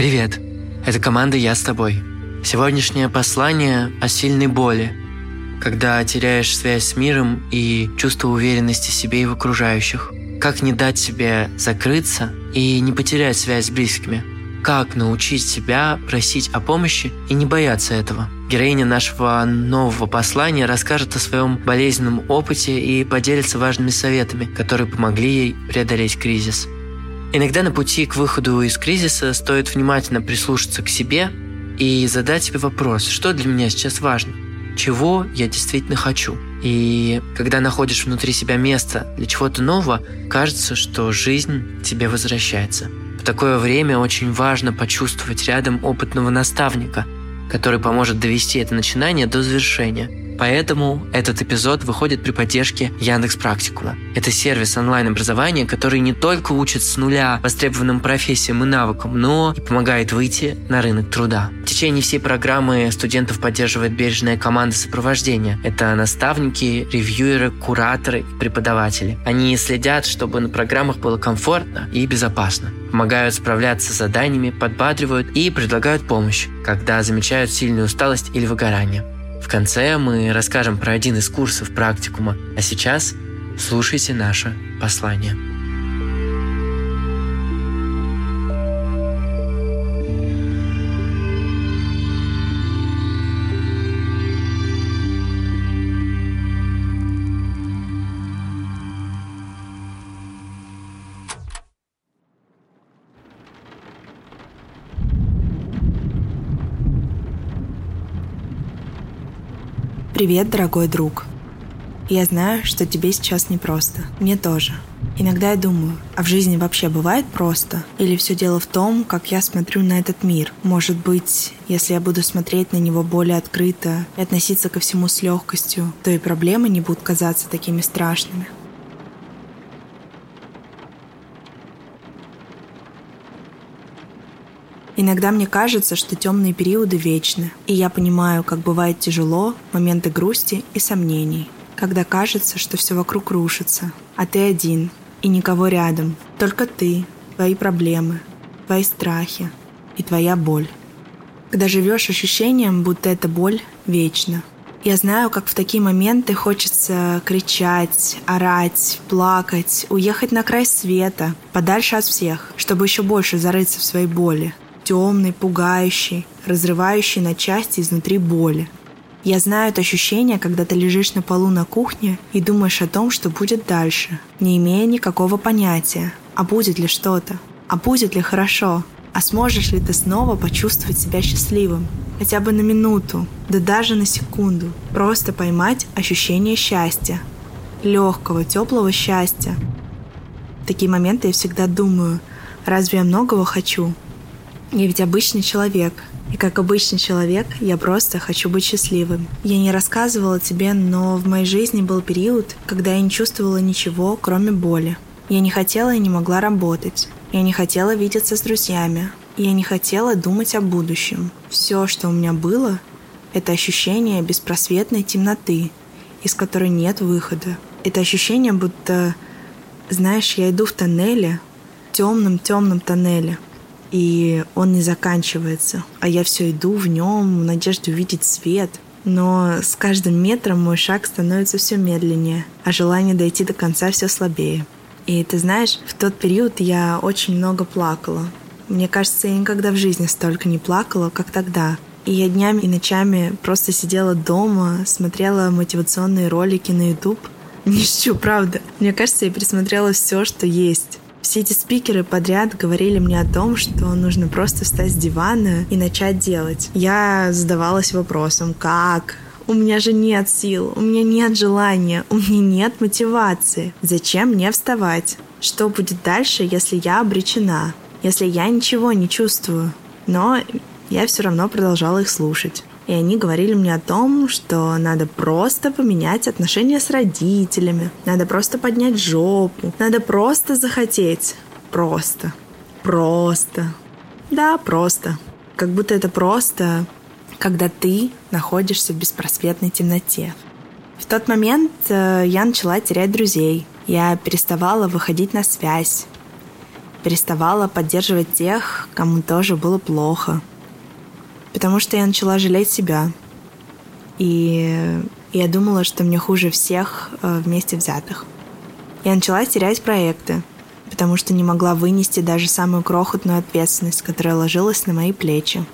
Привет, это команда «Я с тобой». Сегодняшнее послание о сильной боли, когда теряешь связь с миром и чувство уверенности в себе и в окружающих. Как не дать себе закрыться и не потерять связь с близкими. Как научить себя просить о помощи и не бояться этого. Героиня нашего нового послания расскажет о своем болезненном опыте и поделится важными советами, которые помогли ей преодолеть кризис. Иногда на пути к выходу из кризиса стоит внимательно прислушаться к себе и задать себе вопрос, что для меня сейчас важно, чего я действительно хочу. И когда находишь внутри себя место для чего-то нового, кажется, что жизнь тебе возвращается. В такое время очень важно почувствовать рядом опытного наставника, который поможет довести это начинание до завершения – Поэтому этот эпизод выходит при поддержке Яндекс Практикума. Это сервис онлайн-образования, который не только учит с нуля востребованным профессиям и навыкам, но и помогает выйти на рынок труда. В течение всей программы студентов поддерживает бережная команда сопровождения. Это наставники, ревьюеры, кураторы и преподаватели. Они следят, чтобы на программах было комфортно и безопасно помогают справляться с заданиями, подбадривают и предлагают помощь, когда замечают сильную усталость или выгорание. Конце мы расскажем про один из курсов практикума, а сейчас слушайте наше послание. Привет, дорогой друг. Я знаю, что тебе сейчас непросто. Мне тоже. Иногда я думаю, а в жизни вообще бывает просто? Или все дело в том, как я смотрю на этот мир? Может быть, если я буду смотреть на него более открыто и относиться ко всему с легкостью, то и проблемы не будут казаться такими страшными. Иногда мне кажется, что темные периоды вечны, и я понимаю, как бывает тяжело моменты грусти и сомнений, когда кажется, что все вокруг рушится, а ты один, и никого рядом, только ты, твои проблемы, твои страхи и твоя боль. Когда живешь ощущением, будто эта боль вечна. Я знаю, как в такие моменты хочется кричать, орать, плакать, уехать на край света, подальше от всех, чтобы еще больше зарыться в своей боли, темный, пугающий, разрывающий на части изнутри боли. Я знаю это ощущение, когда ты лежишь на полу на кухне и думаешь о том, что будет дальше, не имея никакого понятия, а будет ли что-то, а будет ли хорошо, а сможешь ли ты снова почувствовать себя счастливым, хотя бы на минуту, да даже на секунду, просто поймать ощущение счастья, легкого, теплого счастья. В такие моменты я всегда думаю, разве я многого хочу? Я ведь обычный человек. И как обычный человек, я просто хочу быть счастливым. Я не рассказывала тебе, но в моей жизни был период, когда я не чувствовала ничего, кроме боли. Я не хотела и не могла работать. Я не хотела видеться с друзьями. Я не хотела думать о будущем. Все, что у меня было, это ощущение беспросветной темноты, из которой нет выхода. Это ощущение, будто, знаешь, я иду в тоннеле, темном-темном тоннеле, и он не заканчивается, а я все иду в нем в надежде увидеть свет. Но с каждым метром мой шаг становится все медленнее, а желание дойти до конца все слабее. И ты знаешь, в тот период я очень много плакала. Мне кажется, я никогда в жизни столько не плакала, как тогда. И я днями и ночами просто сидела дома, смотрела мотивационные ролики на YouTube. Не шучу, правда. Мне кажется, я пересмотрела все, что есть. Все эти спикеры подряд говорили мне о том, что нужно просто встать с дивана и начать делать. Я задавалась вопросом, как? У меня же нет сил, у меня нет желания, у меня нет мотивации. Зачем мне вставать? Что будет дальше, если я обречена? Если я ничего не чувствую? Но я все равно продолжала их слушать. И они говорили мне о том, что надо просто поменять отношения с родителями, надо просто поднять жопу, надо просто захотеть. Просто. Просто. Да, просто. Как будто это просто, когда ты находишься в беспросветной темноте. В тот момент э, я начала терять друзей. Я переставала выходить на связь. Переставала поддерживать тех, кому тоже было плохо потому что я начала жалеть себя. И я думала, что мне хуже всех э, вместе взятых. Я начала терять проекты, потому что не могла вынести даже самую крохотную ответственность, которая ложилась на мои плечи.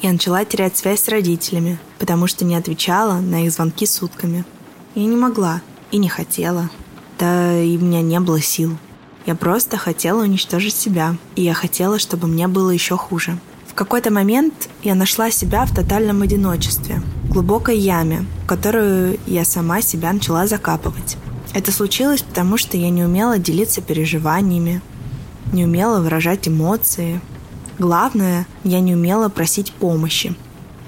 Я начала терять связь с родителями, потому что не отвечала на их звонки сутками. Я не могла и не хотела. Да и у меня не было сил. Я просто хотела уничтожить себя, и я хотела, чтобы мне было еще хуже. В какой-то момент я нашла себя в тотальном одиночестве, глубокой яме, в которую я сама себя начала закапывать. Это случилось потому, что я не умела делиться переживаниями, не умела выражать эмоции. Главное, я не умела просить помощи.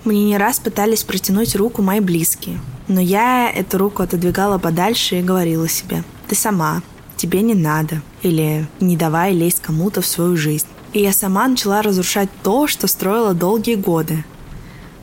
Мне не раз пытались протянуть руку мои близкие, но я эту руку отодвигала подальше и говорила себе «ты сама, тебе не надо» или «не давай лезть кому-то в свою жизнь». И я сама начала разрушать то, что строила долгие годы.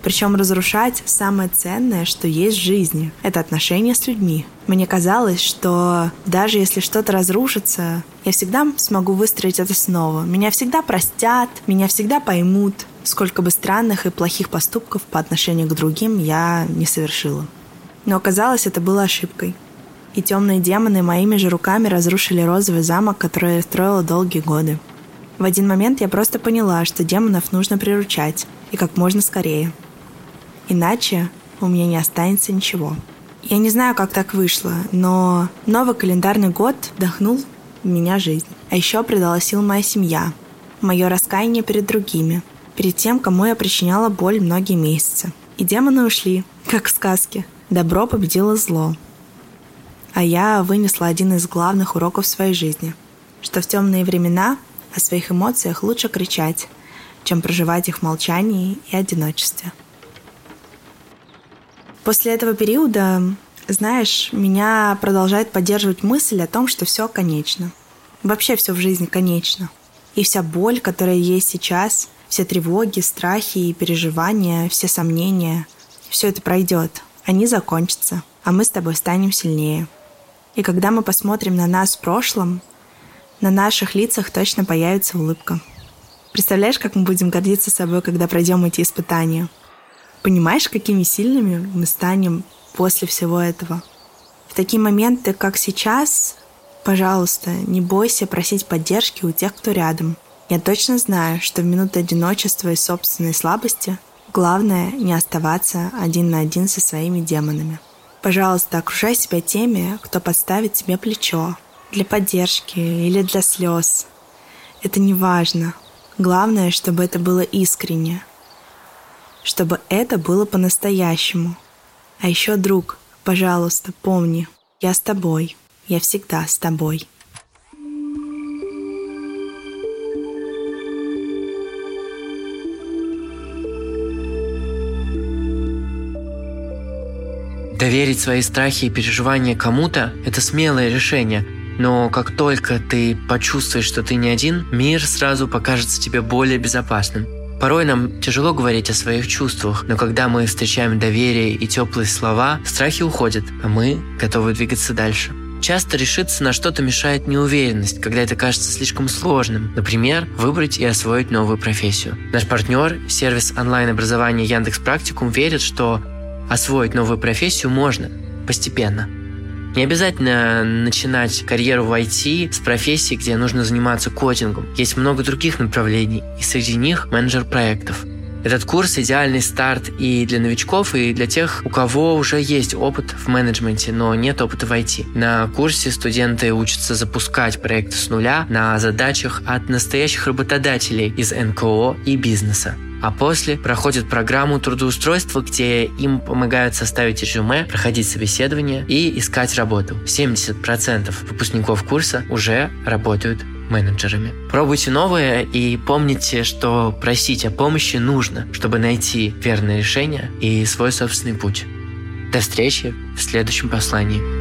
Причем разрушать самое ценное, что есть в жизни. Это отношения с людьми. Мне казалось, что даже если что-то разрушится, я всегда смогу выстроить это снова. Меня всегда простят, меня всегда поймут, сколько бы странных и плохих поступков по отношению к другим я не совершила. Но оказалось, это было ошибкой. И темные демоны моими же руками разрушили розовый замок, который я строила долгие годы. В один момент я просто поняла, что демонов нужно приручать, и как можно скорее. Иначе у меня не останется ничего. Я не знаю, как так вышло, но новый календарный год вдохнул в меня жизнь. А еще придала сил моя семья, мое раскаяние перед другими, перед тем, кому я причиняла боль многие месяцы. И демоны ушли, как в сказке. Добро победило зло. А я вынесла один из главных уроков своей жизни, что в темные времена о своих эмоциях лучше кричать, чем проживать их в молчании и одиночестве. После этого периода, знаешь, меня продолжает поддерживать мысль о том, что все конечно. Вообще все в жизни конечно. И вся боль, которая есть сейчас, все тревоги, страхи и переживания, все сомнения, все это пройдет. Они закончатся, а мы с тобой станем сильнее. И когда мы посмотрим на нас в прошлом, на наших лицах точно появится улыбка. Представляешь, как мы будем гордиться собой, когда пройдем эти испытания? Понимаешь, какими сильными мы станем после всего этого? В такие моменты, как сейчас, пожалуйста, не бойся просить поддержки у тех, кто рядом. Я точно знаю, что в минуты одиночества и собственной слабости главное не оставаться один на один со своими демонами. Пожалуйста, окружай себя теми, кто подставит тебе плечо, для поддержки или для слез. Это не важно. Главное, чтобы это было искренне. Чтобы это было по-настоящему. А еще, друг, пожалуйста, помни, я с тобой. Я всегда с тобой. Доверить свои страхи и переживания кому-то – это смелое решение – но как только ты почувствуешь, что ты не один, мир сразу покажется тебе более безопасным. Порой нам тяжело говорить о своих чувствах, но когда мы встречаем доверие и теплые слова, страхи уходят, а мы готовы двигаться дальше. Часто решиться на что-то мешает неуверенность, когда это кажется слишком сложным. Например, выбрать и освоить новую профессию. Наш партнер, сервис онлайн-образования Яндекс Практикум, верит, что освоить новую профессию можно постепенно. Не обязательно начинать карьеру в IT с профессии, где нужно заниматься кодингом. Есть много других направлений, и среди них менеджер проектов – этот курс идеальный старт и для новичков, и для тех, у кого уже есть опыт в менеджменте, но нет опыта в IT. На курсе студенты учатся запускать проекты с нуля на задачах от настоящих работодателей из НКО и бизнеса а после проходят программу трудоустройства, где им помогают составить резюме, проходить собеседование и искать работу. 70% выпускников курса уже работают менеджерами. Пробуйте новое и помните, что просить о помощи нужно, чтобы найти верное решение и свой собственный путь. До встречи в следующем послании.